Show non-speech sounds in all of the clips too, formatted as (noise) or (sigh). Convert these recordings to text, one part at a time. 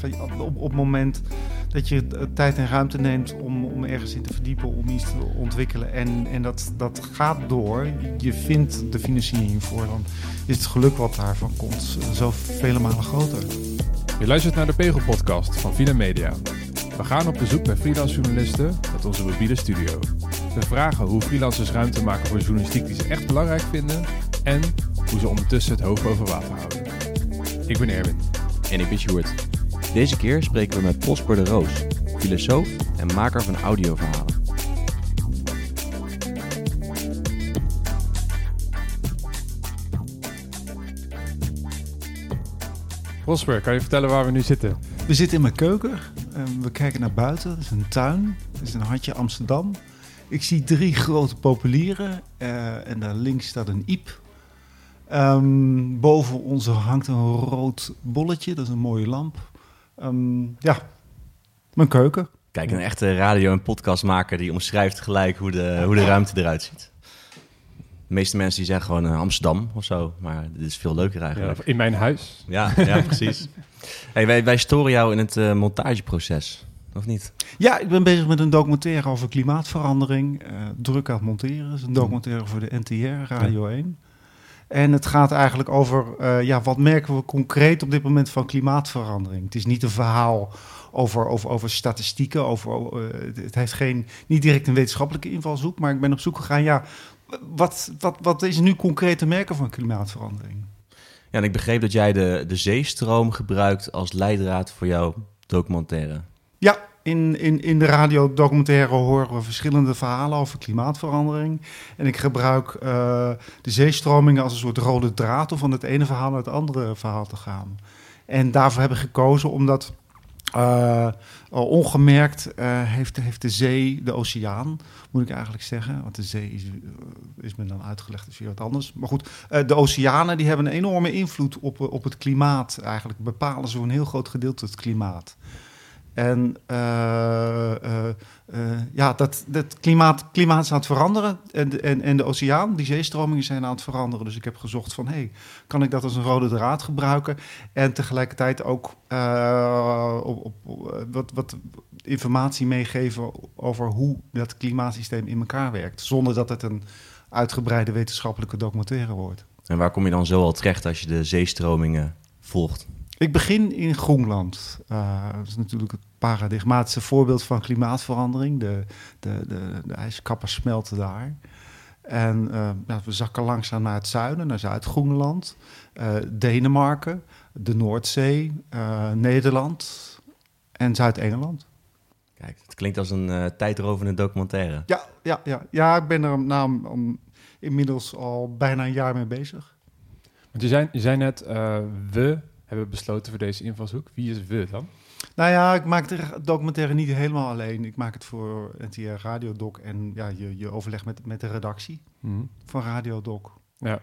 Van, op, op het moment dat je tijd en ruimte neemt om, om ergens in te verdiepen, om iets te ontwikkelen. En, en dat, dat gaat door. Je vindt de financiering voor. Dan is het geluk wat daarvan komt zo vele malen groter. Je luistert naar de Pegel Podcast van Vina Media. We gaan op bezoek bij freelance journalisten met onze mobiele studio. We vragen hoe freelancers ruimte maken voor journalistiek die ze echt belangrijk vinden en hoe ze ondertussen het hoofd boven water houden. Ik ben Erwin. En ik ben Sjoerd. Deze keer spreken we met Prosper de Roos, filosoof en maker van audioverhalen. Prosper, kan je vertellen waar we nu zitten? We zitten in mijn keuken. Ehm, we kijken naar buiten. Het is een tuin. Het is een hartje Amsterdam. Ik zie drie grote populieren. eh, en daar links staat een iep. Ehm, boven ons hangt een rood bolletje. Dat is een mooie lamp. Ehm, ja, mijn keuken. Kijk, een echte radio- en podcastmaker die omschrijft gelijk hoe de, hoe de ruimte eruit ziet. De meeste mensen die zeggen gewoon eh, Amsterdam of zo, maar dit is veel leuker Ja, eigenlijk. in mijn huis. Ja, ja, precies. (laughs) Hey, wij, wij storen jou in het eh, montageproces, of niet? Ja, ik ben bezig met een documentaire over klimaatverandering. eh, druk aan het monteren. Het is een documentaire voor de NTR, Radio 1. En het gaat eigenlijk over, eh, ja, wat merken we concreet op dit moment van klimaatverandering? Het is niet een verhaal over, over, over statistieken, over, eh, het- het heeft geen, niet direct een wetenschappelijke invalshoek, maar ik ben op zoek gegaan, ja, wat, wat, wat is nu concreet te merken van klimaatverandering? Ja, en ik begreep dat jij de, de zeestroom gebruikt als leidraad voor jouw documentaire. Ja, in, in, in de radiodocumentaire horen we verschillende verhalen over klimaatverandering. En ik gebruik eh, de zeestromingen als een soort rode draad om van het ene verhaal naar het andere verhaal te gaan. En daarvoor hebben we gekozen omdat eh, ongemerkt eh, heeft, heeft de zee, de oceaan, moet ik eigenlijk zeggen. Want de zee is, is me dan uitgelegd, is weer wat anders. Maar goed, de oceanen die hebben een enorme invloed op, op het klimaat. Eigenlijk bepalen ze een heel groot gedeelte het klimaat. En eh, ja, dat, klimaat, klimaat is aan het veranderen. En, de- de oceaan, die zeestromingen zijn aan het veranderen. Dus ik heb gezocht van, hey, kan ik dat als een rode draad gebruiken? En tegelijkertijd ook wat, wat informatie meegeven over hoe dat klimaatsysteem in elkaar werkt. Zonder dat het een uitgebreide wetenschappelijke documentaire wordt. En waar kom je dan zo al terecht als je de zeestromingen volgt? Ik begin in Groenland. Eh, dat is natuurlijk het paradigmatische voorbeeld van klimaatverandering. De, de, de, de ijskappen smelten daar. En eh, ja, we zakken langzaam naar het zuiden, naar Zuid-Groenland, eh, Denemarken, de Noordzee, eh, Nederland en Zuid-Engeland. Kijk, het klinkt als een tijdrovende documentaire. Ja, ja, ja. ja, ik ben er nou, om, inmiddels al bijna een jaar mee bezig. Want je zei, je zei net, eh, we hebben besloten voor deze invalshoek. Wie is we dan? Nou ja, ik maak de documentaire niet helemaal alleen. Ik maak het voor NTR Radiodoc en ja, je, je overleg met, met de redactie van Radiodoc. Ja,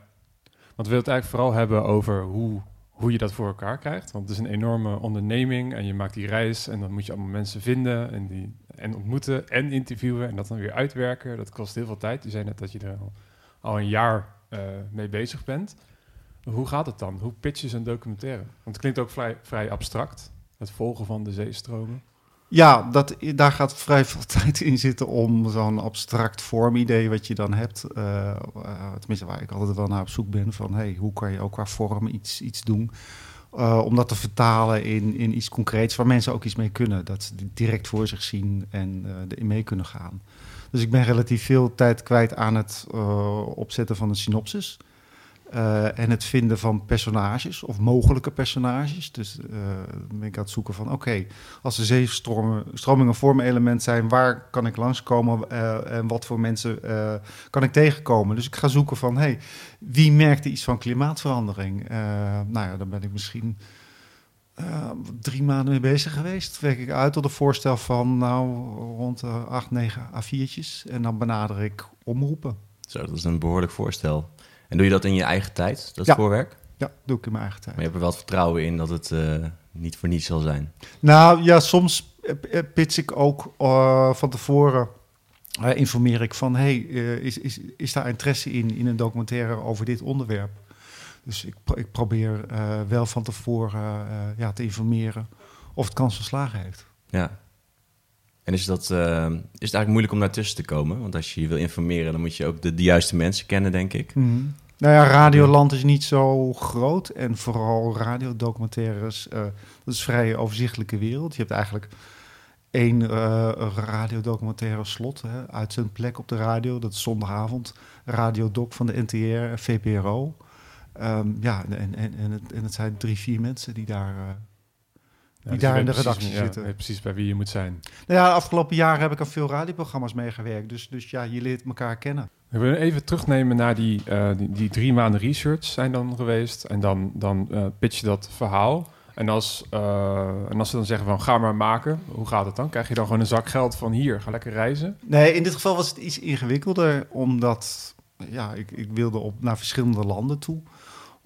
want we willen het eigenlijk vooral hebben over hoe, hoe je dat voor elkaar krijgt. Want het is een enorme onderneming en je maakt die reis en dan moet je allemaal mensen vinden en, die, en ontmoeten en interviewen en dat dan weer uitwerken. Dat kost heel veel tijd. Je zei net dat je er al, al een jaar eh, mee bezig bent. Hoe gaat het dan? Hoe pitch je zo'n documentaire? Want het klinkt ook vrij, vrij abstract, het volgen van de zeestromen. Ja, dat, daar gaat vrij veel (laughs) tijd in zitten om zo'n abstract vormidee wat je dan hebt. eh, tenminste, waar ik altijd wel naar op zoek ben van hey, hoe kan je ook qua vorm iets, iets doen. eh, om dat te vertalen in, in iets concreets waar mensen ook iets mee kunnen. Dat ze direct voor zich zien en erin mee kunnen gaan. Dus ik ben relatief veel tijd kwijt aan het opzetten van een synopsis. Eh, en het vinden van personages of mogelijke personages. Dus dan ben ik aan het zoeken van oké, als de zeestromingen vormelement zijn, waar kan ik langskomen eh, en wat voor mensen kan ik tegenkomen? Dus ik ga zoeken van hey, wie merkt iets van klimaatverandering? Nou ja, dan ben ik misschien drie maanden mee bezig geweest. Werk ik uit tot een voorstel van nou rond de acht, negen A4'tjes. En dan benader ik omroepen. Zo, dat is een behoorlijk voorstel. En doe je dat in je eigen tijd, dat Ja. voorwerk? Ja, doe ik in mijn eigen tijd. Maar je hebt er wel het vertrouwen in dat het eh, niet voor niets zal zijn. Nou ja, soms eh, eh, pitch ik ook van tevoren. informeer ik van, hey, is, is, is daar interesse in, in een documentaire over dit onderwerp? Dus ik, pro- ik probeer wel van tevoren ja, te informeren of het kans van slagen heeft. Ja. En is, dat, eh, is het eigenlijk moeilijk om daartussen te komen? Want als je je wil informeren, dan moet je ook de, de juiste mensen kennen, denk ik. Nou ja, Radioland is niet zo groot. En vooral radiodocumentaires, eh dat is een vrij overzichtelijke wereld. Je hebt eigenlijk één eh radiodocumentaire slot, hè, uitzendplek op de radio. Dat is zondagavond, Radiodoc van de NTR, VPRO. Ehm, ja, en, en, en, het, en het zijn drie, vier mensen die daar... die dus daar in de precies- redactie ja, zitten. precies bij wie je moet zijn. Nou ja, de afgelopen jaren heb ik aan veel radioprogramma's meegewerkt. Dus, dus ja, je leert elkaar kennen. We willen even terugnemen naar die, eh, die, die drie maanden research zijn dan geweest. En dan, dan eh, pitch je dat verhaal. En als, eh, en als ze dan zeggen van ga maar maken, hoe gaat het dan? Krijg je dan gewoon een zak geld van hier, ga lekker reizen? Nee, in dit geval was het iets ingewikkelder, omdat ja, ik, ik wilde op, naar verschillende landen toe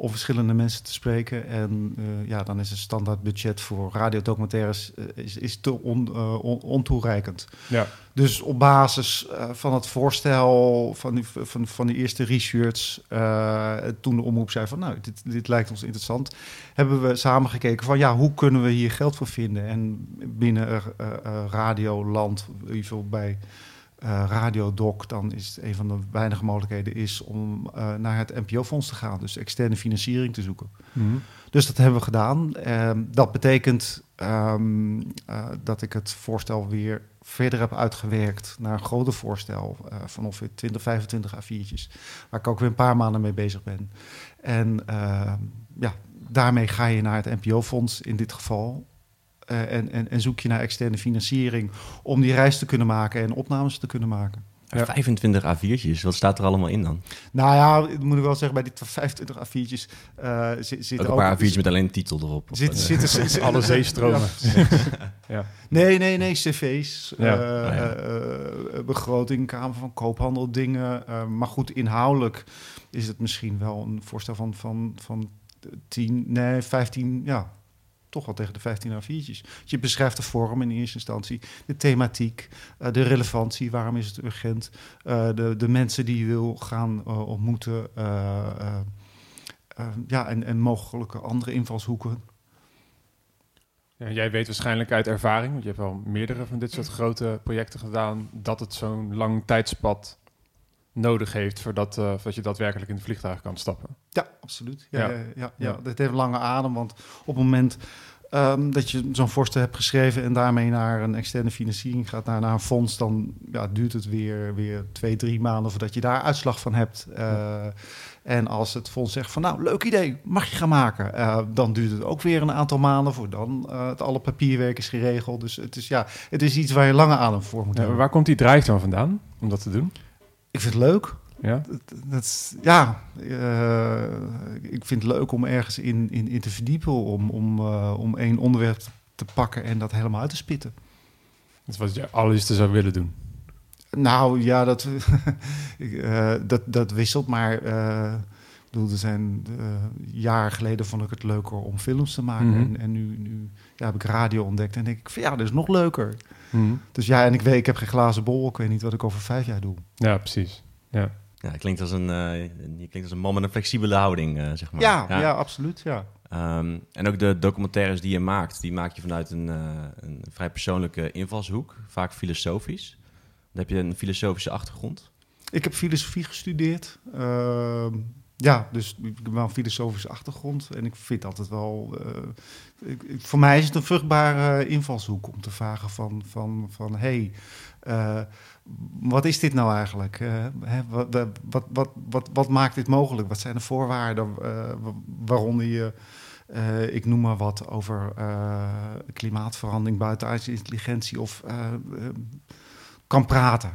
om verschillende mensen te spreken. En eh, ja, dan is het standaard budget voor radiodocumentaires eh, is, is te on, eh, on- ontoereikend. Ja, Dus op basis van het voorstel van die, van, van die eerste research, toen de omroep zei van nou, dit, dit lijkt ons interessant, hebben we samen gekeken van ja, hoe kunnen we hier geld voor vinden? En binnen Radioland, in ieder geval bij eh Radiodoc, dan is het een van de weinige mogelijkheden is om eh, naar het NPO-fonds te gaan, dus externe financiering te zoeken. Dus dat hebben we gedaan. Ehm, dat betekent ehm, eh, dat ik het voorstel weer verder heb uitgewerkt naar een groter voorstel eh, van ongeveer 20, 25 A4'tjes. Waar ik ook weer een paar maanden mee bezig ben. En ehm, ja, daarmee ga je naar het NPO-fonds in dit geval. Eh, en, en, en zoek je naar externe financiering om die reis te kunnen maken en opnames te kunnen maken. Ja. 25 A4'tjes, wat staat er allemaal in dan? Nou ja, moet ik wel zeggen, bij die 25 A4'tjes eh, zit, zit Ook een paar ook... A4'tjes met alleen een titel erop. Of, Zit, eh, zit, (laughs) zit, Alle zeestromen. (laughs) Ja. Ja. Nee, nee, nee, cv's, Ja. eh, eh, begroting, Kamer van Koophandel, dingen. eh, maar goed, inhoudelijk is het misschien wel een voorstel van, van, van 10, nee, 15, ja, toch wel tegen de 15 A4'tjes. Je beschrijft de vorm in eerste instantie, de thematiek, eh, de relevantie, waarom is het urgent, eh, de, de mensen die je wil gaan eh, ontmoeten, ja, en, en mogelijke andere invalshoeken. Ja, jij weet waarschijnlijk uit ervaring, want je hebt al meerdere van dit soort grote projecten gedaan, dat het zo'n lang tijdspad nodig heeft voordat, eh, voordat je daadwerkelijk in het vliegtuig kan stappen. Ja, absoluut. Ja, Ja. ja. Dat heeft lange adem, want op het moment ehm, dat je zo'n voorstel hebt geschreven en daarmee naar een externe financiering gaat, naar, naar een fonds, dan ja, duurt het weer, weer twee, drie maanden voordat je daar uitslag van hebt. Eh, en als het fonds zegt van nou, leuk idee, mag je gaan maken, eh, dan duurt het ook weer een aantal maanden voor dan het alle papierwerk is geregeld. Dus het is, ja, het is iets waar je lange adem voor moet hebben. waar komt die drive dan vandaan om dat te doen? Ik vind het leuk. Ja? Dat, dat is, ja, eh, ik vind het leuk om ergens in, in, in te verdiepen, om, om, eh, om één onderwerp te pakken en dat helemaal uit te spitten. Dat is wat je allerliefste zou willen doen. Nou ja, dat, (laughs) eh, dat, dat wisselt, maar ik bedoel, er zijn eh, jaren geleden vond ik het leuker om films te maken. Mhm. En, en nu, nu ja, heb ik radio ontdekt en denk ik van ja, dat is nog leuker. Mhm. Dus ja, en ik weet, ik heb geen glazen bol, ik weet niet wat ik over vijf jaar doe. Ja, precies. Ja. Ja, het klinkt als een, eh, je klinkt als een man met een flexibele houding, eh, zeg maar. Ja, ja. absoluut, ja. Ehm, en ook de documentaires die je maakt, die maak je vanuit een, eh, een vrij persoonlijke invalshoek, vaak filosofisch. Dan heb je een filosofische achtergrond. Ik heb filosofie gestudeerd. Ja, dus ik heb wel een filosofische achtergrond. En ik vind altijd wel... eh, ik, voor mij is het een vruchtbare invalshoek om te vragen van... van, van hey, eh, wat is dit nou eigenlijk? Eh, hè, wat, wat, wat, wat, wat maakt dit mogelijk? Wat zijn de voorwaarden wa- waaronder je... ik noem maar wat over klimaatverandering, buitenaardse intelligentie of kan praten.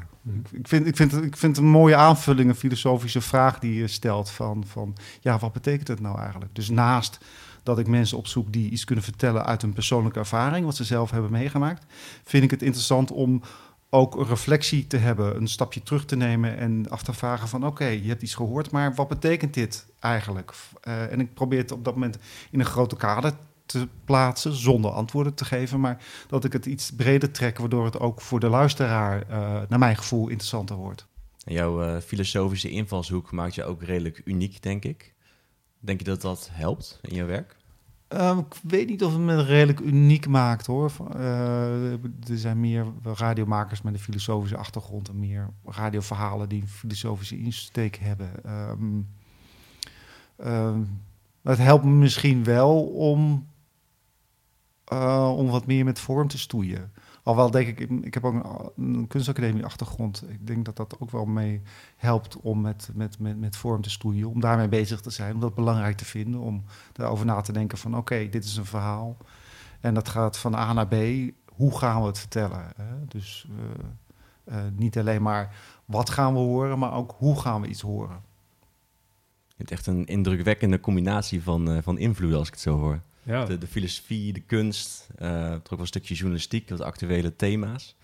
Ik vind, ik, vind, ik vind het een mooie aanvulling, een filosofische vraag die je stelt van, van ja, wat betekent het nou eigenlijk? Dus naast dat ik mensen opzoek die iets kunnen vertellen uit hun persoonlijke ervaring, wat ze zelf hebben meegemaakt, vind ik het interessant om ook een reflectie te hebben, een stapje terug te nemen en af te vragen van oké, je hebt iets gehoord, maar wat betekent dit eigenlijk? Eh, en ik probeer het op dat moment in een grote kader te plaatsen, zonder antwoorden te geven, maar dat ik het iets breder trek, waardoor het ook voor de luisteraar, eh, naar mijn gevoel, interessanter wordt. En jouw eh, filosofische invalshoek maakt je ook redelijk uniek, denk ik. Denk je dat dat helpt in je werk? Um, ik weet niet of het me redelijk uniek maakt hoor. Uh, er zijn meer radiomakers met een filosofische achtergrond en meer radioverhalen die een filosofische insteek hebben. Um, um, het helpt me misschien wel om, uh, om wat meer met vorm te stoeien. Alhoewel denk ik, ik heb ook een, kunstacademie achtergrond. Ik denk dat dat ook wel mee helpt om met, met, met, met vorm te stoeien. Om daarmee bezig te zijn, om dat belangrijk te vinden. Om daarover na te denken van oké, dit is een verhaal. En dat gaat van A naar B. Hoe gaan we het vertellen? Hè? Dus uh, uh, niet alleen maar wat gaan we horen, maar ook hoe gaan we iets horen. Je hebt echt een indrukwekkende combinatie van, uh, van invloeden als ik het zo hoor. Ja. De, de filosofie, de kunst, uh, ook wel een stukje journalistiek, wat actuele thema's.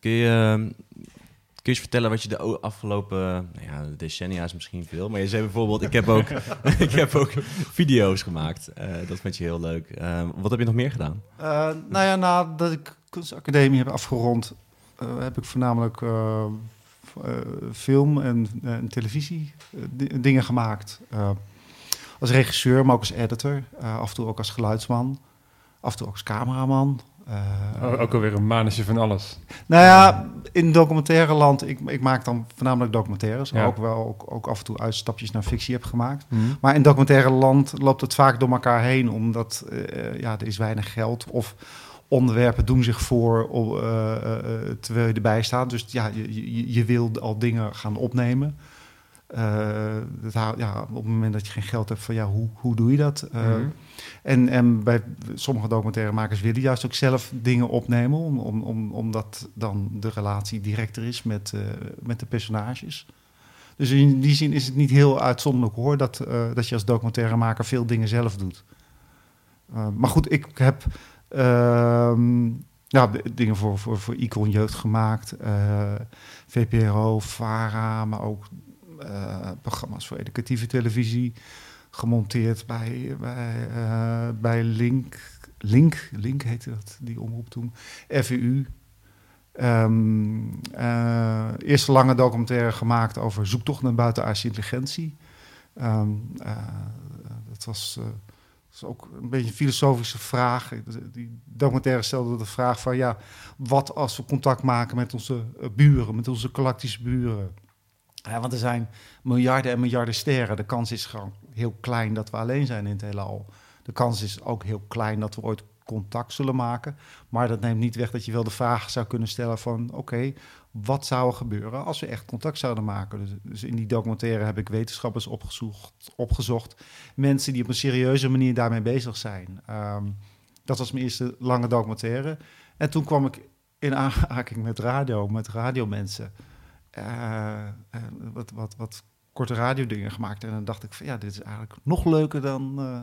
Kun je, uh, kun je eens vertellen wat je de afgelopen nou ja, decennia is misschien veel, maar je zei bijvoorbeeld, ik heb ook, (laughs) (laughs) ik heb ook video's gemaakt. Uh, dat vind je heel leuk. Uh, wat heb je nog meer gedaan? nou ja, nadat ik kunstacademie heb afgerond, heb ik voornamelijk film en, en televisie dingen gemaakt als regisseur, maar ook als editor. Uh, af en toe ook als geluidsman. Af en toe ook als cameraman. Uh, ook alweer een manetje van alles. Nou ja, in documentaire land, ik, ik maak dan voornamelijk documentaires. Ja. Ook wel ook, ook, af en toe uitstapjes naar fictie heb gemaakt. Mm. Maar in documentaire land loopt het vaak door elkaar heen, omdat uh, ja, er is weinig geld. Of onderwerpen doen zich voor uh, terwijl je erbij staat. Dus ja, je, je, je wil al dingen gaan opnemen. Dat, ja, op het moment dat je geen geld hebt, van ja, hoe, hoe doe je dat? Uh, mm-hmm. en, en bij sommige documentairemakers willen juist ook zelf dingen opnemen, om, om, om, omdat dan de relatie directer is met, uh, met de personages. Dus in die zin is het niet heel uitzonderlijk hoor, dat, dat je als documentairemaker veel dingen zelf doet. maar goed, ik heb ehm, ja, dingen voor, voor, voor Icon Jeugd gemaakt, VPRO, VARA, maar ook programma's voor educatieve televisie. Gemonteerd bij, bij, uh, bij Link. Link, Link heette dat, die omroep toen. FEU. Um, uh, eerste lange documentaire gemaakt over zoektocht naar buitenaardse intelligentie. Um, dat was ook een beetje een filosofische vraag. Die documentaire stelde de vraag van ja, wat als we contact maken met onze buren, met onze galactische buren? Ja, want er zijn miljarden en miljarden sterren. De kans is gewoon heel klein dat we alleen zijn in het heelal. De kans is ook heel klein dat we ooit contact zullen maken. Maar dat neemt niet weg dat je wel de vraag zou kunnen stellen van... oké, wat zou er gebeuren als we echt contact zouden maken? Dus, dus, in die documentaire heb ik wetenschappers opgezocht, opgezocht. Mensen die op een serieuze manier daarmee bezig zijn. Um, dat was mijn eerste lange documentaire. En toen kwam ik in aanraking met radio, met radiomensen... Uh, wat, wat, wat korte radiodingen gemaakt. En dan dacht ik van ja, dit is eigenlijk nog leuker dan, uh,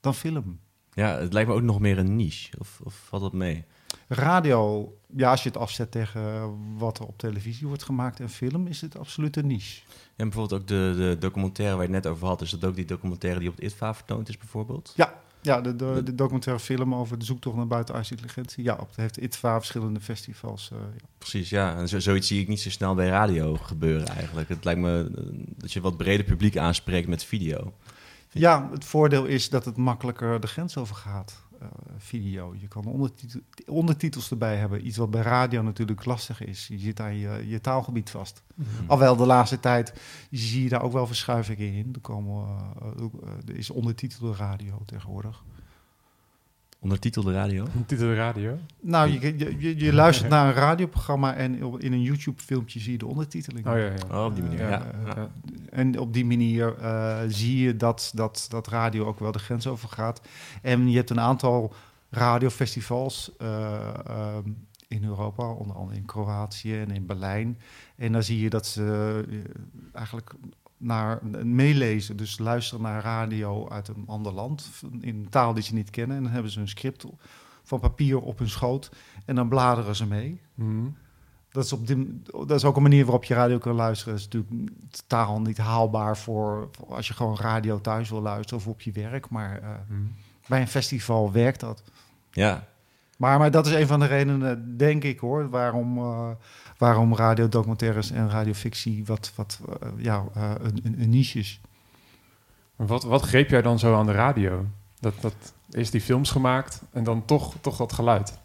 dan film. Ja, het lijkt me ook nog meer een niche. Of, of valt dat mee? Radio, ja, als je het afzet tegen wat er op televisie wordt gemaakt en film, is het absoluut een niche. En bijvoorbeeld ook de, de documentaire waar je het net over had, is dat ook die documentaire die op het ITVA vertoond is bijvoorbeeld? Ja, ja, de, de, de, documentaire film over de zoektocht naar buitenaardse intelligentie. Ja, op, heeft ITVA verschillende festivals. Uh, ja. Precies, ja. En zo, zoiets zie ik niet zo snel bij radio gebeuren eigenlijk. Het lijkt me eh, dat je wat breder publiek aanspreekt met video. Ja, het voordeel is dat het makkelijker de grens over gaat. Uh, video. Je kan ondertitel, ondertitels erbij hebben. Iets wat bij radio natuurlijk lastig is. Je zit aan je, je taalgebied vast. Mm -hmm. Alhoewel de laatste tijd zie je daar ook wel verschuivingen in. Er, komen, uh, er is ondertitelde radio tegenwoordig. Ondertitelde radio? Ondertitelde radio? Nou, je, je, je luistert (laughs) naar een radioprogramma en in een YouTube-filmpje zie je de ondertiteling. Oh ja, ja. Oh, op die manier, ja. ja. ja. En op die manier uh, zie je dat, dat, dat radio ook wel de grens over gaat. En je hebt een aantal radiofestivals uh, uh, in Europa, onder andere in Kroatië en in Berlijn. En dan zie je dat ze eigenlijk naar meelezen. Dus luisteren naar radio uit een ander land, in een taal die ze niet kennen. En dan hebben ze een script van papier op hun schoot en dan bladeren ze mee. Mm. Dat, is op die, dat is ook een manier waarop je radio kan luisteren. Dat is natuurlijk taal niet haalbaar voor, voor als je gewoon radio thuis wil luisteren of op je werk. Maar uh, mm. bij een festival werkt dat. Ja. Maar, maar dat is een van de redenen, denk ik hoor, waarom... Uh, waarom radiodocumentaires en radiofictie wat, wat uh, ja, uh, een, een, niche is. Wat, wat greep jij dan zo aan de radio? Dat, dat eerst die films gemaakt en dan toch, toch dat geluid.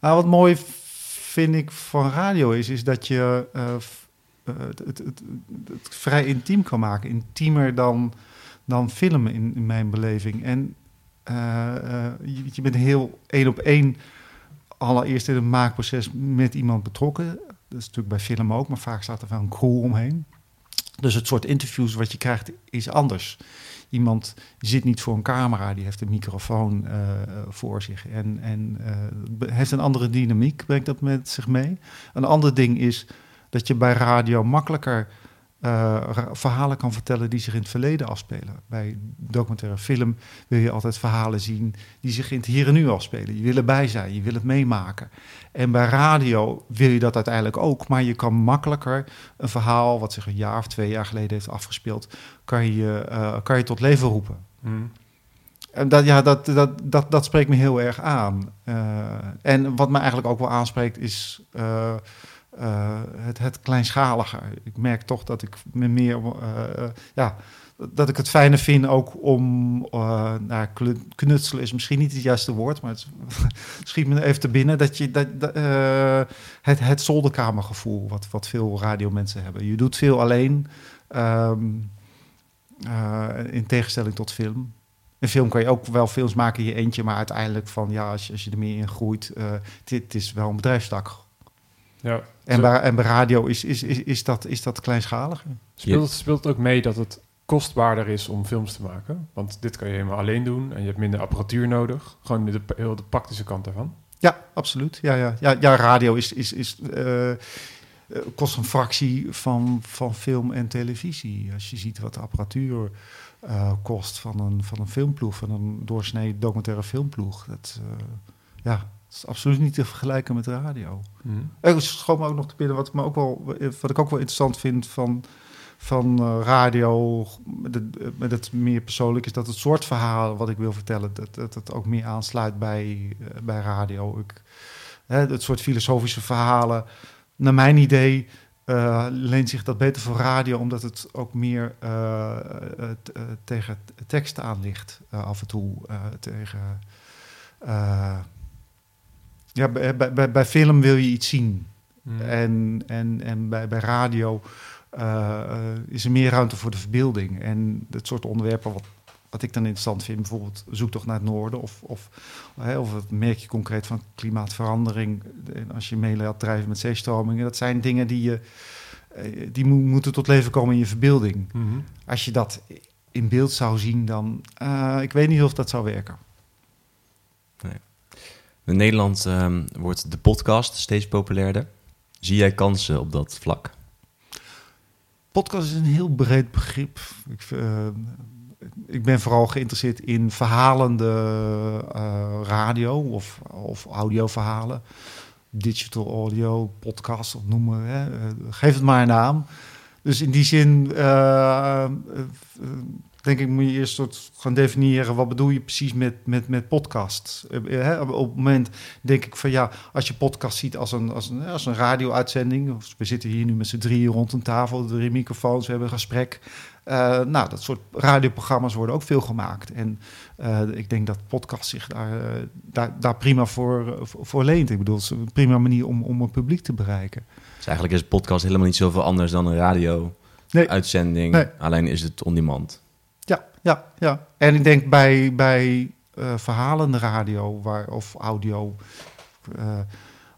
Nou, wat mooi vind ik van radio is, is dat je uh, het, het, het, het, vrij intiem kan maken. Intiemer dan, dan filmen in, in mijn beleving. En uh, je, je, bent heel één op één allereerst in het maakproces met iemand betrokken. Dat is natuurlijk bij film ook, maar vaak staat er wel een crew omheen. Dus het soort interviews wat je krijgt is anders. Iemand zit niet voor een camera, die heeft een microfoon uh, voor zich en, en uh, heeft een andere dynamiek, brengt dat met zich mee. Een ander ding is dat je bij radio makkelijker uh, verhalen kan vertellen die zich in het verleden afspelen. Bij documentaire film wil je altijd verhalen zien die zich in het hier en nu afspelen. Je wil erbij zijn, je wil het meemaken. En bij radio wil je dat uiteindelijk ook, maar je kan makkelijker een verhaal wat zich een jaar of twee jaar geleden heeft afgespeeld, kan je, uh, kan je tot leven roepen. Mm. En dat, ja, dat, dat, dat, dat spreekt me heel erg aan. Uh, en wat me eigenlijk ook wel aanspreekt is uh, het, het kleinschaliger. Ik merk toch dat ik me meer, uh, ja, dat ik het fijner vind ook om, uh, knutselen is misschien niet het juiste woord, maar het (laughs) schiet me even te binnen dat je dat, het, het zolderkamergevoel, wat, wat veel radiomensen hebben. Je doet veel alleen, um, in tegenstelling tot film. In film kan je ook wel films maken in je eentje, maar uiteindelijk van ja, als je, als je er meer in groeit, dit is wel een bedrijfstak ja, en, bij, en bij radio is, is, is, is, dat, is dat kleinschaliger. Speelt, speelt het ook mee dat het kostbaarder is om films te maken? Want dit kan je helemaal alleen doen en je hebt minder apparatuur nodig. Gewoon de, heel de praktische kant daarvan. Ja, absoluut. Ja, ja, ja, ja radio is, is, is, uh, kost een fractie van, van film en televisie. Als je ziet wat de apparatuur uh, kost van een, van een filmploeg, van een doorsnee documentaire filmploeg. Dat, uh, ja, is absoluut niet te vergelijken met de radio. Mm. Er schoot me ook nog te binnen wat, me ook wel, wat ik ook wel interessant vind van, van uh, radio, met het, met het, meer persoonlijk, is dat het soort verhaal wat ik wil vertellen, dat, dat het ook meer aansluit bij, uh, bij radio. Ik, hè, het soort filosofische verhalen, naar mijn idee, uh, leent zich dat beter voor radio, omdat het ook meer tegen teksten aan ligt, af en toe tegen ja, bij, bij, bij film wil je iets zien. Mm. En, en, en bij, bij radio uh, is er meer ruimte voor de verbeelding. En dat soort onderwerpen wat, wat ik dan interessant vind, bijvoorbeeld zoektocht naar het noorden, of, of, hè, of het merk je concreet van klimaatverandering, en als je mee laat drijven met zeestromingen, dat zijn dingen die, je, eh, die moeten tot leven komen in je verbeelding. Mm -hmm. Als je dat in beeld zou zien, dan, uh, ik weet niet of dat zou werken. In Nederland um, wordt de podcast steeds populairder. Zie jij kansen op dat vlak? Podcast is een heel breed begrip. Ik, uh, ik ben vooral geïnteresseerd in verhalende uh, radio of, of audioverhalen. Digital audio, podcast of noemen. Hè. Uh, geef het maar een naam. Dus in die zin denk ik, moet je eerst soort gaan definiëren wat bedoel je precies met, met, met podcast. Uh, op het moment denk ik van ja, als je podcast ziet als een, als een, als een radio-uitzending. We zitten hier nu met z'n drieën rond een tafel, drie microfoons, we hebben een gesprek. Uh, nou, dat soort radioprogramma's worden ook veel gemaakt. En uh, ik denk dat podcast zich daar, daar, daar prima voor, voor leent. Ik bedoel, het is een prima manier om, om een publiek te bereiken. Dus eigenlijk is podcast helemaal niet zoveel anders dan een radio-uitzending. Nee. Alleen is het on-demand ja, ja. En ik denk bij, bij uh, verhalende radio waar, of audio, uh,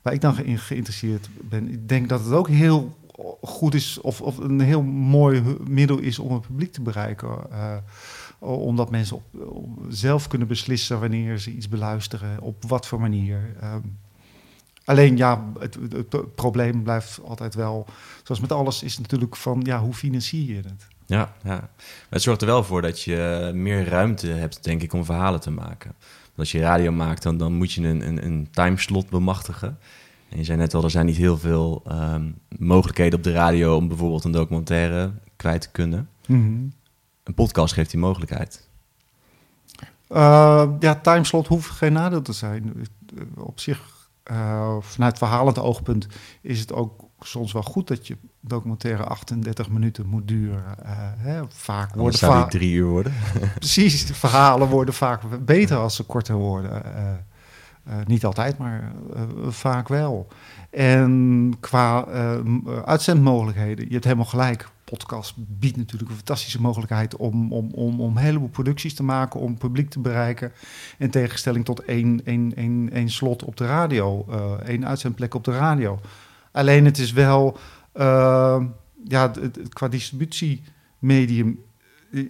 waar ik dan ge geïnteresseerd ben, ik denk dat het ook heel goed is of, of een heel mooi middel is om het publiek te bereiken. Uh, omdat mensen op, zelf kunnen beslissen wanneer ze iets beluisteren, op wat voor manier. Um, alleen ja, het, probleem blijft altijd wel, zoals met alles, is natuurlijk van ja, hoe financier je het? Ja, ja. het zorgt er wel voor dat je meer ruimte hebt, denk ik, om verhalen te maken. als je radio maakt, dan, dan moet je een, een, een timeslot bemachtigen. En je zei net al, er zijn niet heel veel um, mogelijkheden op de radio om bijvoorbeeld een documentaire kwijt te kunnen. Mm -hmm. Een podcast geeft die mogelijkheid. Uh, ja, timeslot hoeft geen nadeel te zijn. Op zich, uh, vanuit verhalend oogpunt, is het ook soms wel goed dat je documentaire 38 minuten moet duren. Uh, hè, vaak worden zou die va- drie uur worden. (laughs) precies, de verhalen worden vaak beter als ze korter worden. Eh, eh, niet altijd, maar vaak wel. En qua uitzendmogelijkheden, je hebt helemaal gelijk. Podcast biedt natuurlijk een fantastische mogelijkheid om, om, om, om een heleboel producties te maken, om publiek te bereiken. In tegenstelling tot één, één, één, één slot op de radio, één uitzendplek op de radio. Alleen het is wel, eh, ja, het- het- qua distributiemedium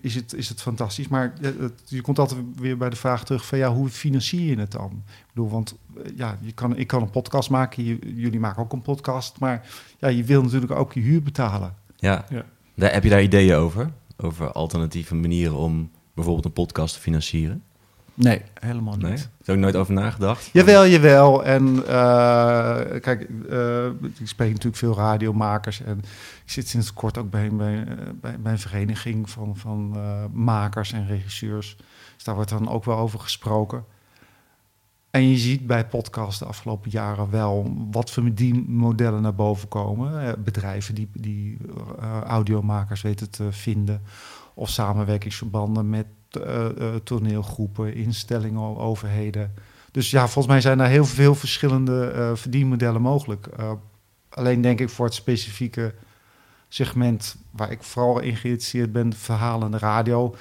is het, is het fantastisch. Maar het- je komt altijd weer bij de vraag terug van ja, hoe financier je het dan? Ik bedoel, want eh, ja, je kan, ik kan een podcast maken, je- jullie maken ook een podcast, maar ja, je wil natuurlijk ook je huur betalen. Ja. Ja. Daar, heb je daar ideeën over? Over alternatieve manieren om bijvoorbeeld een podcast te financieren? Nee, helemaal niet. Nee? Heb ook nooit over nagedacht? Jawel, jawel. En eh, kijk, eh, ik spreek natuurlijk veel radiomakers. En ik zit sinds kort ook bij, bij, bij, bij een vereniging van, van eh, makers en regisseurs. Dus daar wordt dan ook wel over gesproken. En je ziet bij podcasts de afgelopen jaren wel wat voor die modellen naar boven komen. Eh, bedrijven die, die eh, audiomakers weten te vinden. Of samenwerkingsverbanden met toneelgroepen, instellingen, overheden. Dus ja, volgens mij zijn er heel veel verschillende eh, verdienmodellen mogelijk. Eh, alleen denk ik voor het specifieke segment waar ik vooral in geïnteresseerd ben, verhalende radio.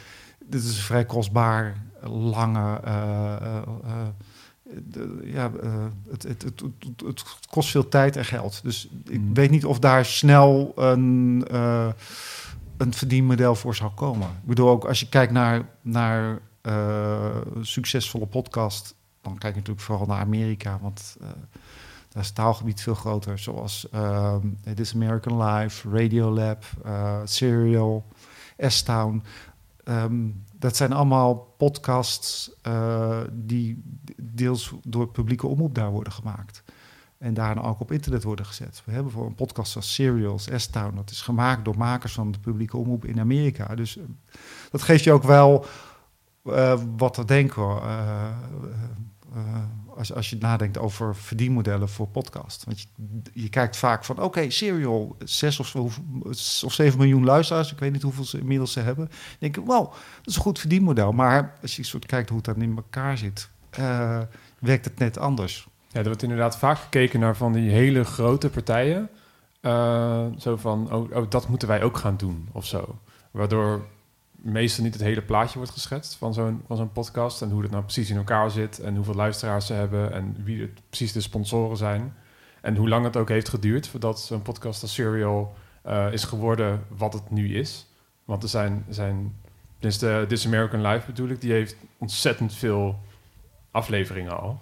Dit is een vrij kostbaar, lange. eh, eh, eh, de- ja, eh, het, het, het, kost veel tijd en geld. Dus ik Mm. weet niet of daar snel een, eh, een verdienmodel voor zou komen. Ik bedoel, ook als je kijkt naar, naar eh, succesvolle podcast, dan kijk je natuurlijk vooral naar Amerika, want eh, daar is het taalgebied veel groter. Zoals It is American Life, Radiolab, eh Serial, S-Town. Ehm, dat zijn allemaal podcasts die deels door publieke omroep daar worden gemaakt. En daarna ook op internet worden gezet. We hebben voor een podcast als Serials, S-Town. Dat is gemaakt door makers van de publieke omroep in Amerika. Dus eh, dat geeft je ook wel eh, wat te denken. eh, als, als je nadenkt over verdienmodellen voor podcast. Want je, je kijkt vaak van, oké, Serial, 6 of, of 7 miljoen luisteraars. Ik weet niet hoeveel ze inmiddels ze hebben. Denk wow, dat is een goed verdienmodel. Maar als je soort kijkt hoe het dan in elkaar zit, werkt het net anders. Ja, er wordt inderdaad vaak gekeken naar van die hele grote partijen. Eh, zo van, oh, oh, dat moeten wij ook gaan doen of zo. Waardoor meestal niet het hele plaatje wordt geschetst van zo'n, van zo'n podcast. En hoe het nou precies in elkaar zit. En hoeveel luisteraars ze hebben. En wie het, precies de sponsoren zijn. En hoe lang het ook heeft geduurd voordat zo'n podcast als Serial eh, is geworden wat het nu is. Want er zijn, zijn dus de This American Life bedoel ik, die heeft ontzettend veel afleveringen al.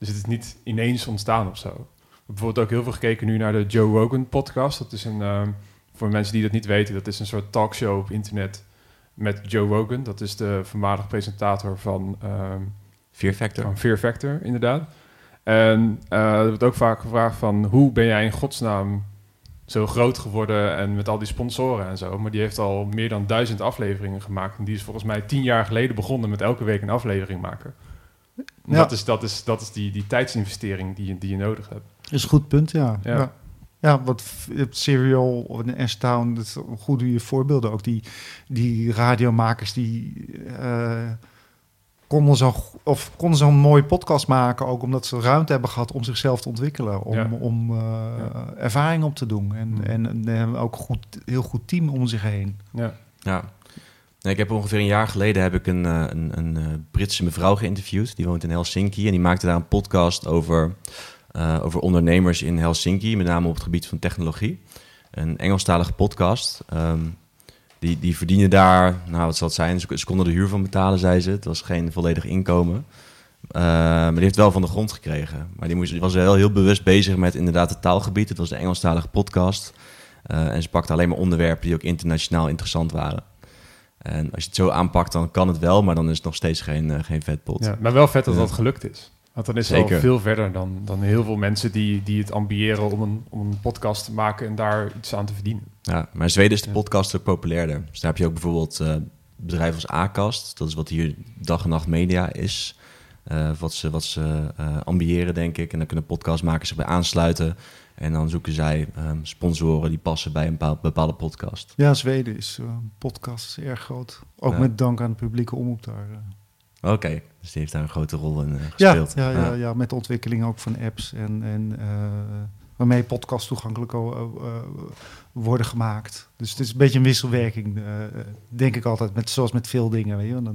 Dus het is niet ineens ontstaan of zo. We hebben bijvoorbeeld ook heel veel gekeken nu naar de Joe Rogan podcast. Dat is een, ehm, voor mensen die dat niet weten, dat is een soort talkshow op internet met Joe Rogan. Dat is de voormalig presentator van, ehm, Fear Factor. van Fear Factor, inderdaad. En eh, er wordt ook vaak gevraagd van, hoe ben jij in godsnaam zo groot geworden en met al die sponsoren en zo. Maar die heeft al meer dan duizend afleveringen gemaakt. En die is volgens mij tien jaar geleden begonnen met elke week een aflevering maken. Ja. Dat is, dat is, dat is die, die tijdsinvestering die je, die je nodig hebt. is een goed punt, ja. Ja. Ja, ja. wat Serial en S-Town, dat zijn goede voorbeelden ook. Die, die radiomakers die eh, konden zo'n of konden zo'n mooie podcast maken, ook omdat ze ruimte hebben gehad om zichzelf te ontwikkelen, om, Ja. om eh, ervaring op te doen en, Mm. en, en, en ook goed, heel goed team om zich heen. Ja. Ja. Nee, ik heb ongeveer een jaar geleden heb ik een, eh, een, een eh, Britse mevrouw geïnterviewd. Die woont in Helsinki en die maakte daar een podcast over, eh, over ondernemers in Helsinki, met name op het gebied van technologie. Een Engelstalige podcast. Ehm, die, die verdienen daar, nou wat zal het zijn, ze, konden de huur van betalen, zei ze. Het was geen volledig inkomen. Maar die heeft wel van de grond gekregen. Maar die, moest, was wel heel bewust bezig met inderdaad het taalgebied. Het was de Engelstalige podcast. En ze pakte alleen maar onderwerpen die ook internationaal interessant waren. En als je het zo aanpakt, dan kan het wel, maar dan is het nog steeds geen, eh, geen vetpot. Ja, maar wel vet dat Ja. dat gelukt is. Want dan is het Zeker. al veel verder dan, dan heel veel mensen die, die het ambiëren om een, om een podcast te maken en daar iets aan te verdienen. Ja, maar in Zweden is de podcast ook populairder. Dus daar heb je ook bijvoorbeeld eh bedrijven als Acast. Dat is wat hier dag en nacht media is. Eh, wat ze, wat ze ambiëren, denk ik. En dan kunnen podcastmakers zich bij aansluiten. En dan zoeken zij ehm, sponsoren die passen bij een bepaal- bepaalde podcast. Ja, Zweden is eh, podcast erg groot. Ook Ja. met dank aan de publieke omroep daar. eh. Oké, dus die heeft daar een grote rol in eh, Ja, gespeeld. ja, ja, ja, met de ontwikkeling ook van apps en, en waarmee podcasts toegankelijk worden gemaakt. Dus het is een beetje een wisselwerking, denk ik altijd, met, zoals met veel dingen. Weet je? wel.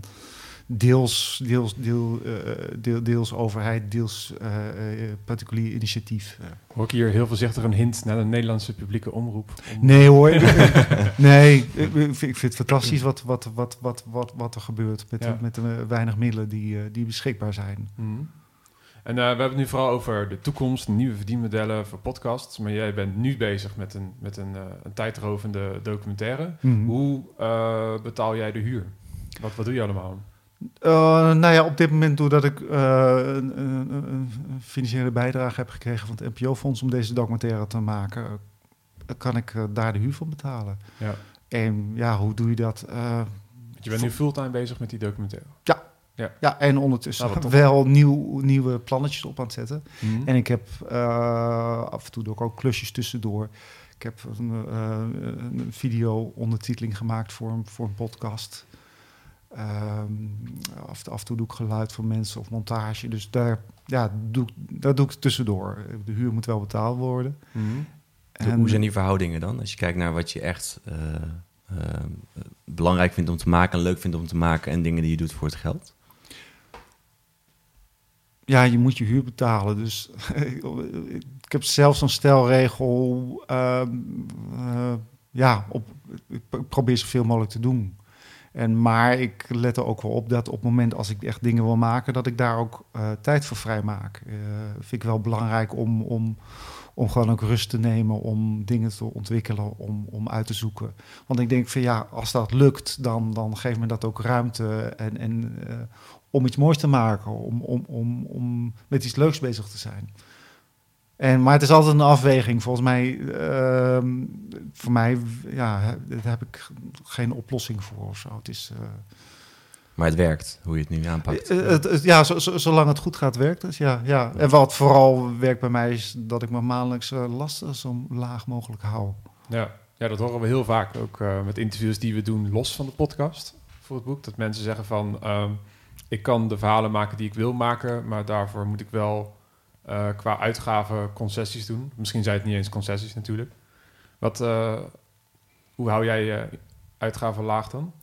Deels, deels, deel, eh, deel, deels overheid, deels eh, eh, particulier initiatief. Hoor ik hier heel voorzichtig een hint naar de Nederlandse publieke omroep? Om- Nee hoor, (laughs) nee, ik, vind ik vind het fantastisch wat, wat, wat, wat, wat, wat er gebeurt met, Ja. met de weinig middelen die, die beschikbaar zijn. Mhm. En we hebben het nu vooral over de toekomst, nieuwe verdienmodellen voor podcasts. Maar jij bent nu bezig met een, met een, een tijdrovende documentaire. Mhm. Hoe betaal jij de huur? Wat, wat doe je allemaal? Eh, nou ja, op dit moment doordat ik eh, een, een, een- financiële bijdrage heb gekregen van het NPO-fonds om deze documentaire te maken, eh, kan ik daar de huur van betalen. Ja. En ja, hoe doe je dat? Je bent nu fulltime bezig met die documentaire. ja, en ondertussen Nou, wel nieuw, nieuwe plannetjes op aan het zetten. Mhm. En ik heb af en toe ik ook klusjes tussendoor. Ik heb een, een video ondertiteling gemaakt voor een, voor een podcast. Ehm, af, af en toe doe ik geluid voor mensen of montage. Dus daar, ja, doe, ik- daar doe ik tussendoor. De huur moet wel betaald worden. Mhm. En- Hoe zijn die verhoudingen dan? Als je kijkt naar wat je echt eh, eh, belangrijk vindt om te maken, en leuk vindt om te maken en dingen die je doet voor het geld. Ja, je moet je huur betalen. Dus (laughs) ik heb zelfs een stelregel. ehm, eh, ja, op, ik probeer zoveel mogelijk te doen. En, maar ik let er ook wel op dat op het moment als ik echt dingen wil maken, dat ik daar ook eh, tijd voor vrij maak. Eh, vind ik wel belangrijk om, om, om gewoon ook rust te nemen, om dingen te ontwikkelen, om, om uit te zoeken. Want ik denk van ja, als dat lukt, dan, dan geeft me dat ook ruimte en, en eh, om iets moois te maken, om, om, om, om met iets leuks bezig te zijn. En, maar het is altijd een afweging. Volgens mij, ehm, voor mij, ja, daar heb ik geen oplossing voor of zo. Het is, eh, Maar het werkt, hoe je het nu aanpakt. eh, het, het- ja, zo, zo- zolang het goed gaat, werkt het. Ja, ja. En wat vooral werkt bij mij is dat ik mijn maandelijkse lasten zo laag mogelijk hou. Ja. ja, dat horen we heel vaak. Ook eh, met interviews die we doen los van de podcast voor het boek. Dat mensen zeggen van... ehm, ik kan de verhalen maken die ik wil maken... maar daarvoor moet ik wel eh, qua uitgaven concessies doen. Misschien zijn het niet eens concessies natuurlijk. Wat, eh, hoe hou jij je uitgaven laag dan?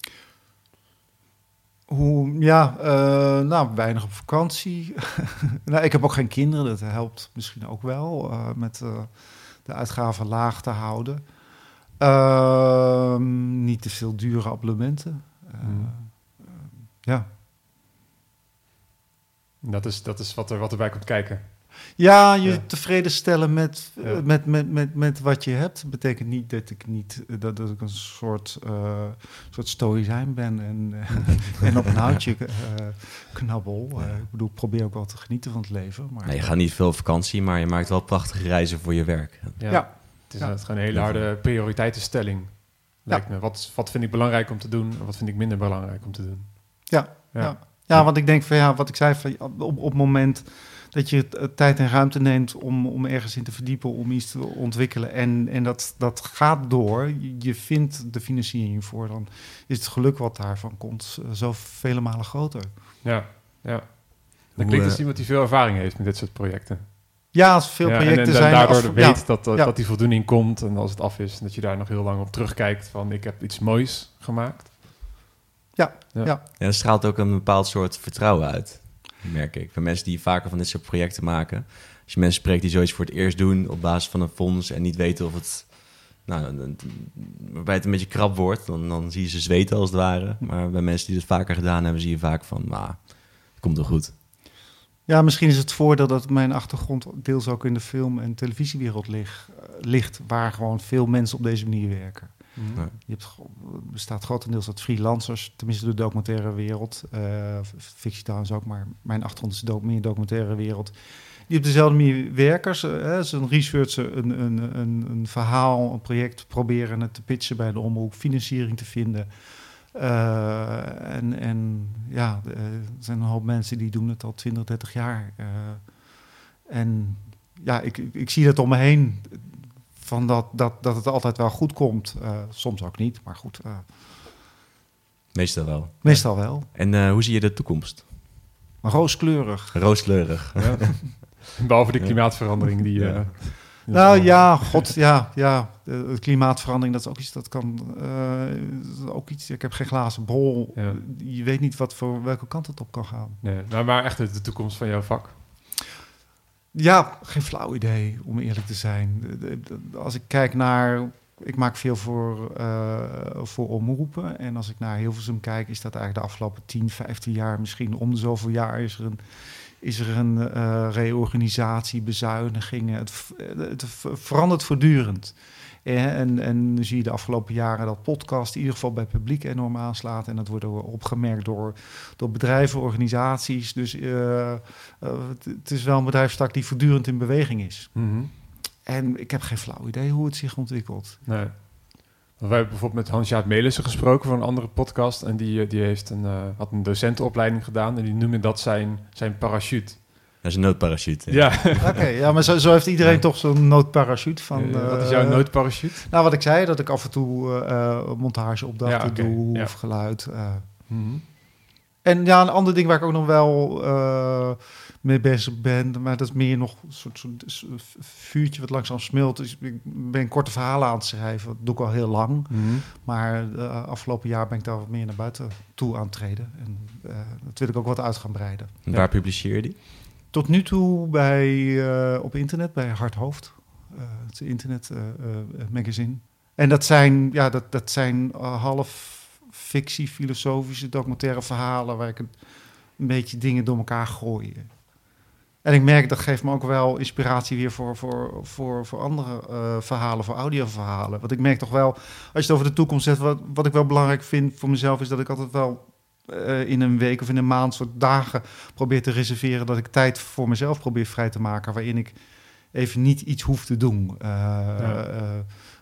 Hoe, ja, eh, nou, weinig op vakantie. (laughs) nou, ik heb ook geen kinderen, dat helpt misschien ook wel met de uitgaven laag te houden. Ehm, niet te veel dure abonnementen. Mhm. ja. Dat is, dat is wat, er, wat erbij komt kijken. Ja, je Ja. tevreden stellen met, Ja. eh, met, met, met, met wat je hebt. betekent niet dat ik niet dat, dat ik een soort, eh soort stoïcijn ben en, eh, (laughs) en op een houtje eh, knabbel. Eh, ik bedoel, ik probeer ook wel te genieten van het leven. Maar Nee, je gaat niet veel op vakantie, maar je maakt wel prachtige reizen voor je werk. Ja. Ja. Het is gewoon een hele harde prioriteitenstelling. Lijkt me. Wat, wat vind ik belangrijk om te doen en wat vind ik minder belangrijk om te doen? Ja, ja. ja, want ik denk van ja, wat ik zei, van, op, op het moment dat je tijd en ruimte neemt om, om ergens in te verdiepen, om iets te ontwikkelen en, en dat, dat gaat door, je, vindt de financiering voor, dan is het geluk wat daarvan komt eh, zo vele malen groter. Ja, ja. Dat Hoe, klinkt als eh, iemand die veel ervaring heeft met dit soort projecten. Ja, als veel Ja, projecten en, en, zijn... daardoor als- weet ja, dat, dat, ja. dat die voldoening komt en als het af is, dat je daar nog heel lang op terugkijkt van ik heb iets moois gemaakt. Ja, Ja. ja. En dat straalt ook een bepaald soort vertrouwen uit, merk ik. Van mensen die vaker van dit soort projecten maken. Als je mensen spreekt die zoiets voor het eerst doen op basis van een fonds en niet weten of het... Nou, waarbij het een beetje krap wordt, dan, dan zie je ze zweten als het ware. Maar bij mensen die het vaker gedaan hebben, zie je vaak van, nou, het komt wel goed. Ja, misschien is het voordeel dat mijn achtergrond deels ook in de film- en televisiewereld ligt, ligt, waar gewoon veel mensen op deze manier werken. Mhm. Je hebt, bestaat grotendeels uit freelancers, tenminste de documentaire wereld. eh, fictie trouwens ook, maar mijn achtergrond is de doc- meer documentaire wereld. Die op dezelfde manier hè, ze een researchen, een, een, een, een verhaal, een project proberen het te pitchen bij de omroep, financiering te vinden. Eh, en, en ja, eh, er zijn een hoop mensen die doen het al 20, 30 jaar. en ja, ik, ik zie dat om me heen. Van dat, dat, dat het altijd wel goed komt. Eh, soms ook niet, maar goed. eh, Meestal wel. meestal wel. En eh, hoe zie je de toekomst? Maar rooskleurig. Rooskleurig. Ja. (laughs) Behalve de klimaatverandering die... Ja. eh, Nou ja, god, ja, ja. De, de klimaatverandering, dat is ook iets dat kan. eh, dat is ook iets. Ik heb geen glazen bol. Ja. Je weet niet wat voor welke kant het op kan gaan. Nee, nou, maar echt de toekomst van jouw vak. Ja, geen flauw idee, om eerlijk te zijn. Als ik kijk naar... Ik maak veel voor, eh, voor omroepen. En als ik naar Hilversum kijk, is dat eigenlijk de afgelopen 10, 15 jaar... misschien om de zoveel jaar is er een, is er een eh, reorganisatie, bezuinigingen. Het, het verandert voortdurend. En, en, en zie je de afgelopen jaren dat podcast in ieder geval bij het publiek enorm aanslaat. En dat wordt ook opgemerkt door, door bedrijven, organisaties. Dus eh, eh, het, is wel een bedrijfstak die voortdurend in beweging is. Mhm. En ik heb geen flauw idee hoe het zich ontwikkelt. Nee. Wij hebben bijvoorbeeld met Hans-Jaap Melissen gesproken voor een andere podcast. En die, eh, die heeft een, eh, had een docentenopleiding gedaan. En die noemde dat zijn, zijn parachute. Dat is een noodparachute. Ja, Oké, ja, maar zo, zo heeft iedereen Ja. toch zo'n noodparachute van... Eh, wat is eh, jouw noodparachute? Nou, wat ik zei, dat ik af en toe eh, eh, montageopdrachten Ja, doe ja. of geluid. eh. Mhm. En ja, een ander ding waar ik ook nog wel eh, mee bezig ben, maar dat is meer nog een soort, vuurtje wat langzaam smelt. Dus ik ben korte verhalen aan het schrijven, dat doe ik al heel lang. Mhm. Maar uh, afgelopen jaar ben ik daar wat meer naar buiten toe aan het treden. En uh, dat wil ik ook wat uit gaan breiden. En waar publiceer je die? Tot nu toe bij, uh, op internet, bij Hard Hoofd. Uh, het is een internet uh, magazine. En dat zijn, ja, dat, dat zijn half fictie, filosofische, documentaire verhalen... waar ik een, beetje dingen door elkaar gooi. En ik merk, dat geeft me ook wel inspiratie weer voor, voor, voor, voor andere verhalen, voor audioverhalen. Want ik merk toch wel, als je het over de toekomst zet... wat, wat ik wel belangrijk vind voor mezelf... is dat ik altijd wel uh, in een week of in een maand soort dagen probeer te reserveren... dat ik tijd voor mezelf probeer vrij te maken... waarin ik even niet iets hoef te doen. Ja.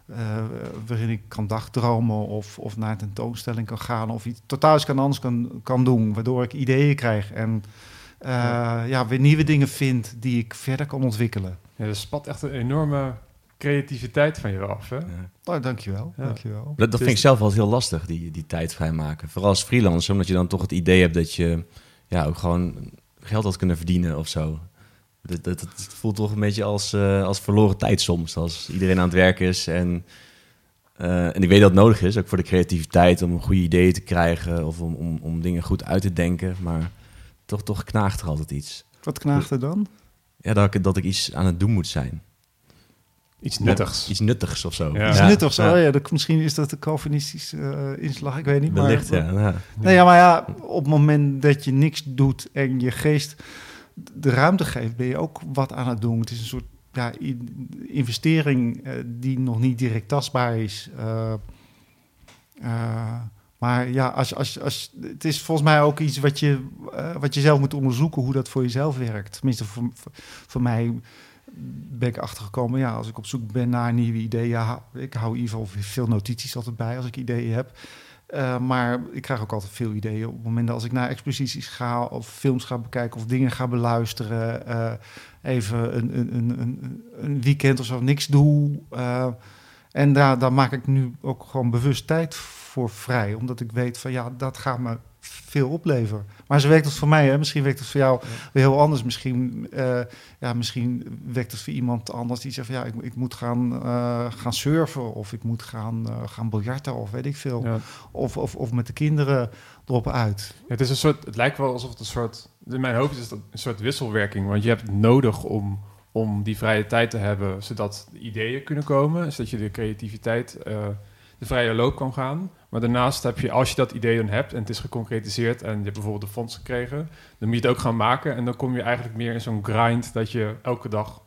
Uh, waarin ik kan dagdromen of, of naar een tentoonstelling kan gaan... of iets totaal iets kan anders kan, kan doen, waardoor ik ideeën krijg... en ja. ja, weer nieuwe dingen vind die ik verder kan ontwikkelen. Ja, er spat echt een enorme creativiteit van je af, hè? Ja. Oh, dankjewel, ja. dankjewel. Dat, dat vind ik zelf altijd heel lastig, die, die tijd vrijmaken. Vooral als freelancer, omdat je dan toch het idee hebt dat je ja, ook gewoon geld had kunnen verdienen of zo. Dat, dat, dat voelt toch een beetje als, uh, als verloren tijd soms. Als iedereen aan het werk is en, uh, en ik weet dat het nodig is, ook voor de creativiteit, om goede ideeën te krijgen of om, om, om dingen goed uit te denken. Maar toch, toch knaagt er altijd iets. Wat knaagt er dan? Ja, dat ik, dat ik iets aan het doen moet zijn. Iets nuttigs. Iets nuttigs of zo. Ja. Iets ja. nuttigs, ja. Oh, ja. Dat, misschien is dat de Calvinistische uh, inslag, ik weet niet. Wellicht, maar, ja. ja. Nee, ja, maar ja, op het moment dat je niks doet en je geest de ruimte geeft, ben je ook wat aan het doen. Het is een soort ja, investering uh, die nog niet direct tastbaar is. Uh, maar ja, als, als, als, het is volgens mij ook iets wat je, uh, wat je zelf moet onderzoeken, hoe dat voor jezelf werkt. Tenminste, voor, voor, voor mij ben ik achtergekomen, ja, als ik op zoek ben naar nieuwe ideeën, ik hou in ieder geval veel notities altijd bij als ik ideeën heb. Uh, maar ik krijg ook altijd veel ideeën op het moment dat als ik naar exposities ga of films ga bekijken of dingen ga beluisteren, uh, even een, een, een, een, weekend of zo niks doe. Uh, en daar, daar maak ik nu ook gewoon bewust tijd voor vrij, omdat ik weet van ja, dat gaat me veel opleveren. Maar zo werkt het voor mij, hè? misschien werkt het voor jou weer heel anders. Misschien, uh, ja, misschien werkt het voor iemand anders die zegt van ja, ik, ik moet gaan, uh, gaan surfen of ik moet gaan, uh, gaan biljarten of weet ik veel. Ja. Of, of, of met de kinderen erop uit. Ja, het, is een soort, het lijkt wel alsof het een soort, in mijn hoofd is het een soort wisselwerking, want je hebt het nodig om, om die vrije tijd te hebben, zodat ideeën kunnen komen, zodat je de creativiteit de vrije loop kan gaan. Maar daarnaast heb je, als je dat idee dan hebt en het is geconcretiseerd en je hebt bijvoorbeeld de fonds gekregen, dan moet je het ook gaan maken. En dan kom je eigenlijk meer in zo'n grind dat je elke dag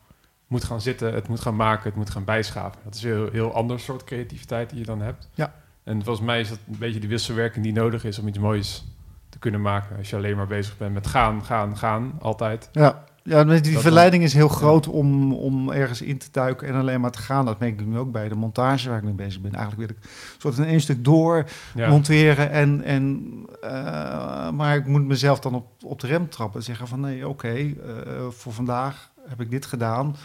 moet gaan zitten, het moet gaan maken, het moet gaan bijschaven. Dat is een heel, heel ander soort creativiteit die je dan hebt. Ja. En volgens mij is dat een beetje de wisselwerking die nodig is om iets moois te kunnen maken. Als je alleen maar bezig bent met gaan, gaan, gaan, altijd. Ja. Ja, die dat verleiding is heel groot ja. om, om ergens in te duiken en alleen maar te gaan. Dat merk ik nu ook bij de montage waar ik mee bezig ben. Eigenlijk wil ik soort een één stuk door ja. monteren. En, en, uh, maar ik moet mezelf dan op, op de rem trappen en zeggen van nee, oké, okay, uh, voor vandaag heb ik dit gedaan.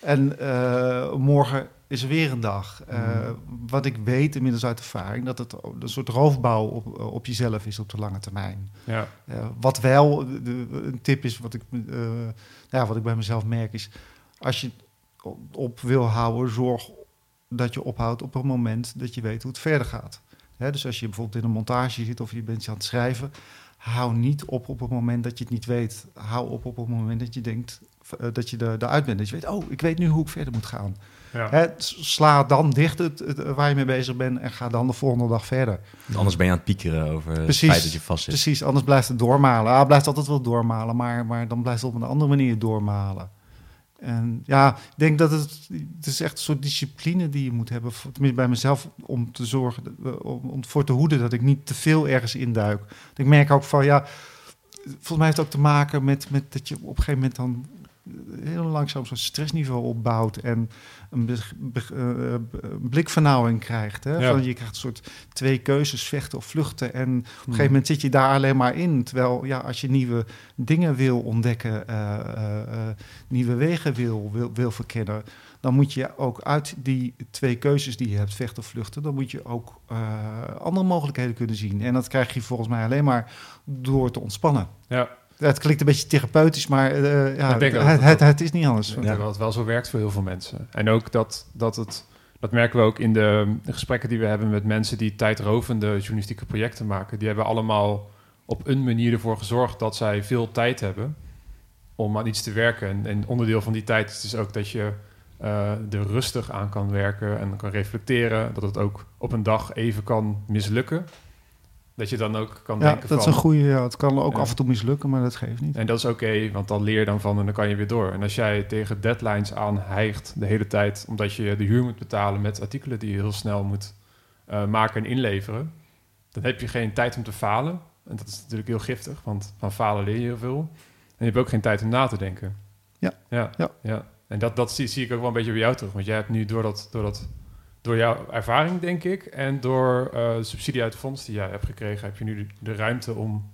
En eh, morgen is er weer een dag. Uh, Wat ik weet inmiddels uit ervaring, dat het een soort roofbouw op, op jezelf is op de lange termijn. Ja. Uh, wat wel de, een tip is, wat ik, ja, wat ik bij mezelf merk, is als je op wil houden, zorg dat je ophoudt op het moment dat je weet hoe het verder gaat. Hè, dus als je bijvoorbeeld in een montage zit of je bent aan het schrijven, hou niet op op het moment dat je het niet weet. Hou op op het moment dat je denkt uh, dat je er, eruit bent. Dat je weet, oh, ik weet nu hoe ik verder moet gaan. Ja. Hè, sla dan dicht het, het, waar je mee bezig bent en ga dan de volgende dag verder. Anders ben je aan het piekeren over Precies. het feit dat je vast zit. Precies, anders blijft het doormalen. Ah, blijft altijd wel doormalen, maar, maar dan blijft het op een andere manier doormalen. En ja, ik denk dat het, het is echt een soort discipline die je moet hebben, voor, tenminste bij mezelf, om te zorgen, om, om voor te hoeden dat ik niet te veel ergens induik. Ik merk ook van, ja, volgens mij heeft het ook te maken met, met dat je op een gegeven moment dan heel langzaam zo'n stressniveau opbouwt en een, be, be, uh, blikvernauwing krijgt. Hè? Ja. Van, je krijgt een soort twee keuzes, vechten of vluchten. En op een gegeven moment zit je daar alleen maar in. Terwijl ja, als je nieuwe dingen wil ontdekken, uh, uh, nieuwe wegen wil, wil, wil verkennen, dan moet je ook uit die twee keuzes die je hebt, vechten of vluchten, dan moet je ook andere mogelijkheden kunnen zien. En dat krijg je volgens mij alleen maar door te ontspannen. Ja. Het klinkt een beetje therapeutisch, maar uh, ja, het, het, het, het is niet anders. Ik denk dat het wel zo werkt voor heel veel mensen. En ook dat, dat het, dat merken we ook in de, de gesprekken die we hebben met mensen die tijdrovende journalistieke projecten maken. Die hebben allemaal op een manier ervoor gezorgd dat zij veel tijd hebben om aan iets te werken. En, en onderdeel van die tijd is dus ook dat je uh, er rustig aan kan werken en kan reflecteren. Dat het ook op een dag even kan mislukken. Dat je dan ook kan ja, denken dat van... is een goede. Ja, het kan ook Ja. af en toe mislukken, maar dat geeft niet. En dat is oké, want dan leer je dan van en dan kan je weer door. En als jij tegen deadlines aan hijgt de hele tijd, omdat je de huur moet betalen met artikelen die je heel snel moet uh, maken en inleveren, dan heb je geen tijd om te falen. En dat is natuurlijk heel giftig, want van falen leer je heel veel. En je hebt ook geen tijd om na te denken. Ja. Ja. Ja. ja. En dat, dat zie, zie ik ook wel een beetje bij jou terug. Want jij hebt nu door dat, door dat door jouw ervaring, denk ik, en door uh, subsidie uit de fonds die jij hebt gekregen, heb je nu de, de ruimte om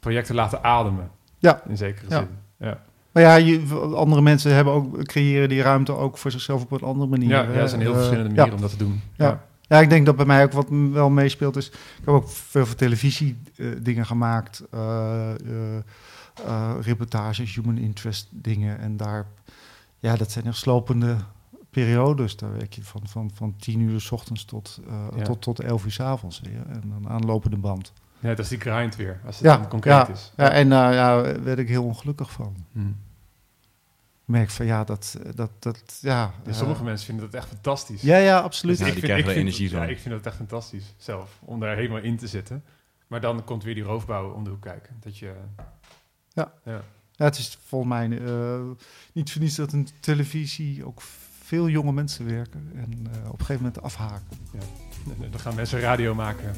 projecten te laten ademen. Ja. In zekere zin. Ja. Maar ja, je, andere mensen hebben ook, creëren die ruimte ook voor zichzelf op een andere manier. Ja, ja, er zijn heel Eh, verschillende ja. manieren om dat te doen. Ja. Ja, ik denk dat bij mij ook wat wel meespeelt is... Ik heb ook veel voor televisie eh, dingen gemaakt. eh, eh, eh, reportages, human interest dingen. En daar... Ja, dat zijn echt slopende periodes. Daar werk je van, van, van tien uur s ochtends tot, eh, Ja. tot, tot elf uur s avonds. weer. En dan aanlopende band. Ja, dat is die grind weer, als het Ja, dan concreet ja, is. Ja, en daar ja, werd ik heel ongelukkig van. Hm. Ik merk van ja, dat... dat, dat ja, Ja, eh, sommige mensen vinden dat echt fantastisch. Ja, ja, absoluut. Er vind- energie van. Ja, ik vind dat echt fantastisch zelf, om daar helemaal in te zitten. Maar dan komt weer die roofbouw om de hoek kijken. Dat je... Ja. ja. Ja, het is volgens mij eh, niet voor niets dat een televisie ook veel jonge mensen werken en eh, op een gegeven moment afhaken. (laughs) Dan gaan mensen radio maken.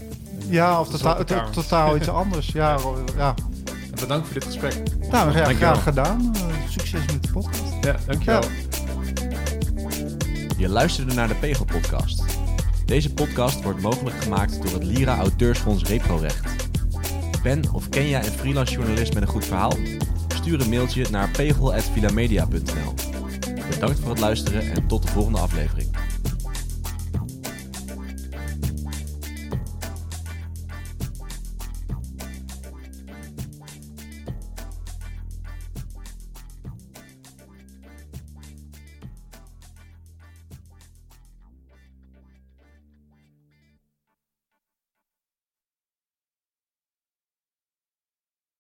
Ja, of totaal, to- totaal iets (laughs) anders. Ja, ja. En Bedankt voor dit gesprek. Nou, ja, graag gedaan. Eh, succes met de podcast. Ja, dankjewel. Ja. Je luisterde naar de Pegel Podcast. Deze podcast wordt mogelijk gemaakt door het Lira Auteursfonds Reprorecht. Ben of ken jij een freelance journalist met een goed verhaal? Stuur een mailtje naar pegel.vilamedia.nl Bedankt voor het luisteren en tot de volgende aflevering.